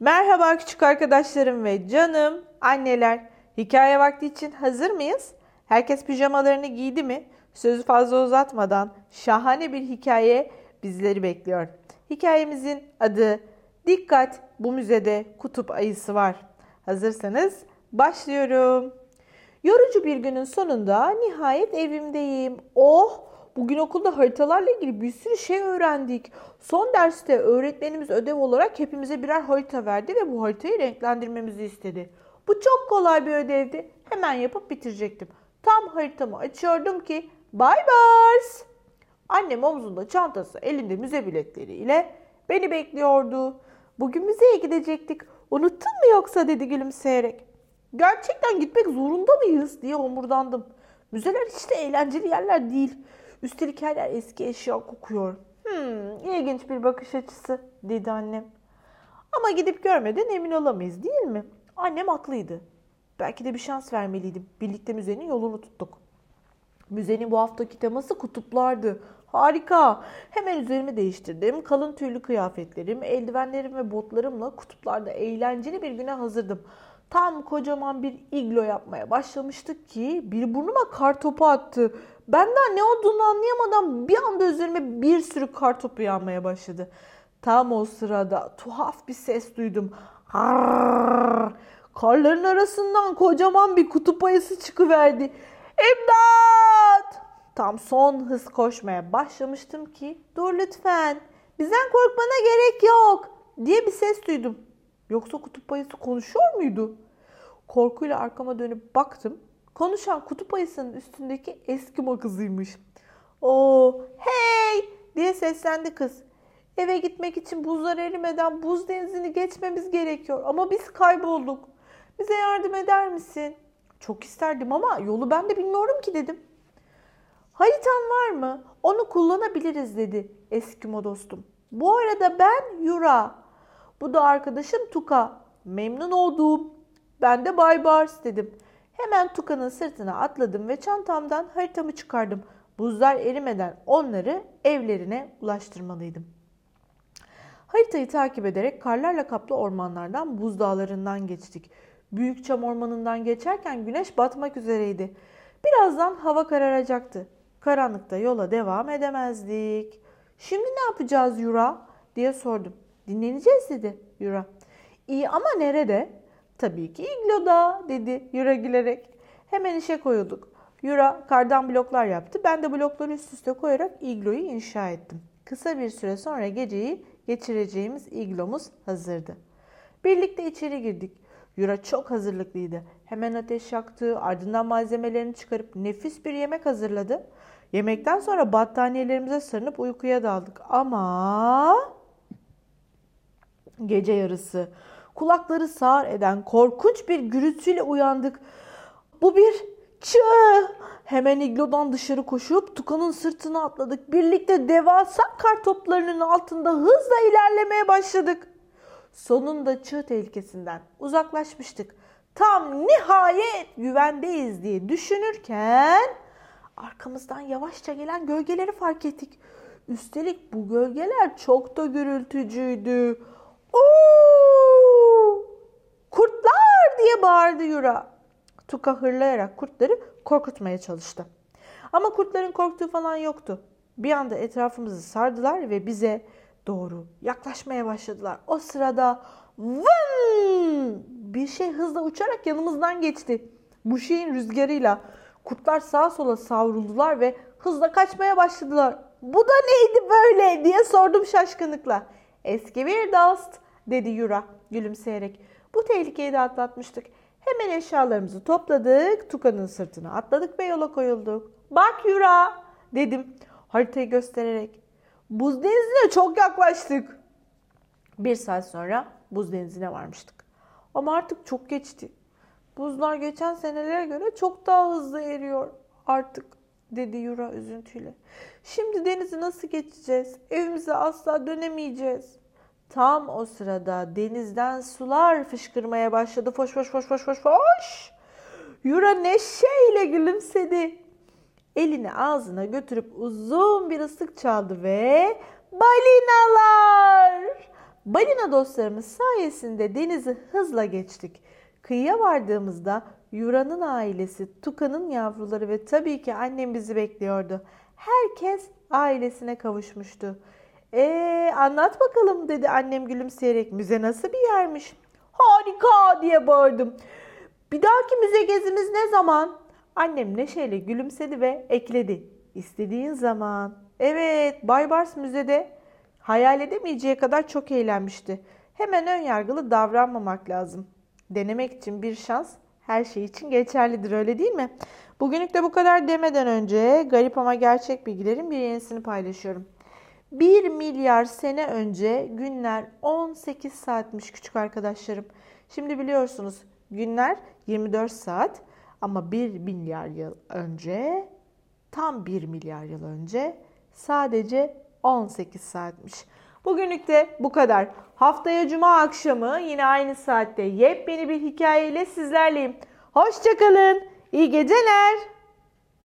Merhaba küçük arkadaşlarım ve canım anneler. Hikaye vakti için hazır mıyız? Herkes pijamalarını giydi mi? Sözü fazla uzatmadan şahane bir hikaye bizleri bekliyor. Hikayemizin adı Dikkat bu müzede kutup ayısı var. Hazırsanız başlıyorum. Yorucu bir günün sonunda nihayet evimdeyim. Oh Bugün okulda haritalarla ilgili bir sürü şey öğrendik. Son derste öğretmenimiz ödev olarak hepimize birer harita verdi ve bu haritayı renklendirmemizi istedi. Bu çok kolay bir ödevdi. Hemen yapıp bitirecektim. Tam haritamı açıyordum ki Bye Bars! Annem omzunda çantası, elinde müze biletleriyle beni bekliyordu. Bugün müzeye gidecektik. Unuttun mu yoksa dedi gülümseyerek. Gerçekten gitmek zorunda mıyız diye omurdandım. Müzeler hiç de eğlenceli yerler değil. Üstelik her yer eski eşya kokuyor. Hmm, ilginç bir bakış açısı dedi annem. Ama gidip görmeden emin olamayız değil mi? Annem haklıydı. Belki de bir şans vermeliydim. Birlikte müzenin yolunu tuttuk. Müzenin bu haftaki teması kutuplardı. Harika. Hemen üzerimi değiştirdim. Kalın tüylü kıyafetlerim, eldivenlerim ve botlarımla kutuplarda eğlenceli bir güne hazırdım. Tam kocaman bir iglo yapmaya başlamıştık ki bir burnuma kar topu attı. Benden ne olduğunu anlayamadan bir anda üzerime bir sürü kar topu yağmaya başladı. Tam o sırada tuhaf bir ses duydum. Harrrr. Karların arasından kocaman bir kutup ayısı çıkıverdi. İmdat! Tam son hız koşmaya başlamıştım ki dur lütfen bizden korkmana gerek yok diye bir ses duydum. Yoksa kutup ayısı konuşuyor muydu? Korkuyla arkama dönüp baktım. Konuşan kutup ayısının üstündeki Eskimo kızıymış. Oo, hey diye seslendi kız. Eve gitmek için buzlar erimeden buz denizini geçmemiz gerekiyor ama biz kaybolduk. Bize yardım eder misin? Çok isterdim ama yolu ben de bilmiyorum ki dedim. Haritan var mı? Onu kullanabiliriz dedi Eskimo dostum. Bu arada ben Yura. Bu da arkadaşım Tuka. Memnun oldum. Ben de Bay Bars dedim. Hemen Tuka'nın sırtına atladım ve çantamdan haritamı çıkardım. Buzlar erimeden onları evlerine ulaştırmalıydım. Haritayı takip ederek karlarla kaplı ormanlardan buz dağlarından geçtik. Büyük çam ormanından geçerken güneş batmak üzereydi. Birazdan hava kararacaktı. Karanlıkta yola devam edemezdik. Şimdi ne yapacağız Yura diye sordum. Dinleneceğiz dedi Yura. İyi ama nerede? Tabii ki igloda dedi Yura gülerek. Hemen işe koyulduk. Yura kardan bloklar yaptı. Ben de blokları üst üste koyarak igloyu inşa ettim. Kısa bir süre sonra geceyi geçireceğimiz iglomuz hazırdı. Birlikte içeri girdik. Yura çok hazırlıklıydı. Hemen ateş yaktı, ardından malzemelerini çıkarıp nefis bir yemek hazırladı. Yemekten sonra battaniyelerimize sarınıp uykuya daldık. Ama gece yarısı kulakları sağır eden korkunç bir gürültüyle uyandık. Bu bir çığ. Hemen iglodan dışarı koşup Tuka'nın sırtına atladık. Birlikte devasa kar toplarının altında hızla ilerlemeye başladık. Sonunda çığ tehlikesinden uzaklaşmıştık. Tam nihayet güvendeyiz diye düşünürken arkamızdan yavaşça gelen gölgeleri fark ettik. Üstelik bu gölgeler çok da gürültücüydü. Oo! Kurtlar diye bağırdı Yura. Tuka hırlayarak kurtları korkutmaya çalıştı. Ama kurtların korktuğu falan yoktu. Bir anda etrafımızı sardılar ve bize doğru yaklaşmaya başladılar. O sırada vın bir şey hızla uçarak yanımızdan geçti. Bu şeyin rüzgarıyla kurtlar sağa sola savruldular ve hızla kaçmaya başladılar. Bu da neydi böyle diye sordum şaşkınlıkla. Eski bir dost dedi Yura gülümseyerek. Bu tehlikeyi de atlatmıştık. Hemen eşyalarımızı topladık, Tuka'nın sırtına atladık ve yola koyulduk. Bak Yura dedim haritayı göstererek. Buz denizine çok yaklaştık. Bir saat sonra buz denizine varmıştık. Ama artık çok geçti. Buzlar geçen senelere göre çok daha hızlı eriyor artık dedi Yura üzüntüyle. Şimdi denizi nasıl geçeceğiz? Evimize asla dönemeyeceğiz. Tam o sırada denizden sular fışkırmaya başladı. Foş foş foş foş foş foş. Yura neşeyle gülümsedi. Elini ağzına götürüp uzun bir ıslık çaldı ve balinalar balina dostlarımız sayesinde denizi hızla geçtik. Kıyıya vardığımızda Yura'nın ailesi, Tuka'nın yavruları ve tabii ki annem bizi bekliyordu. Herkes ailesine kavuşmuştu. Ee, anlat bakalım dedi annem gülümseyerek. Müze nasıl bir yermiş? Harika diye bağırdım. Bir dahaki müze gezimiz ne zaman? Annem neşeyle gülümsedi ve ekledi. İstediğin zaman. Evet, Baybars Müze'de hayal edemeyeceği kadar çok eğlenmişti. Hemen ön yargılı davranmamak lazım. Denemek için bir şans her şey için geçerlidir öyle değil mi? Bugünlük de bu kadar demeden önce garip ama gerçek bilgilerin bir yenisini paylaşıyorum. 1 milyar sene önce günler 18 saatmiş küçük arkadaşlarım. Şimdi biliyorsunuz günler 24 saat ama 1 milyar yıl önce tam 1 milyar yıl önce sadece 18 saatmiş. Bugünlük de bu kadar. Haftaya cuma akşamı yine aynı saatte yepyeni bir hikayeyle sizlerleyim. Hoşçakalın. İyi geceler.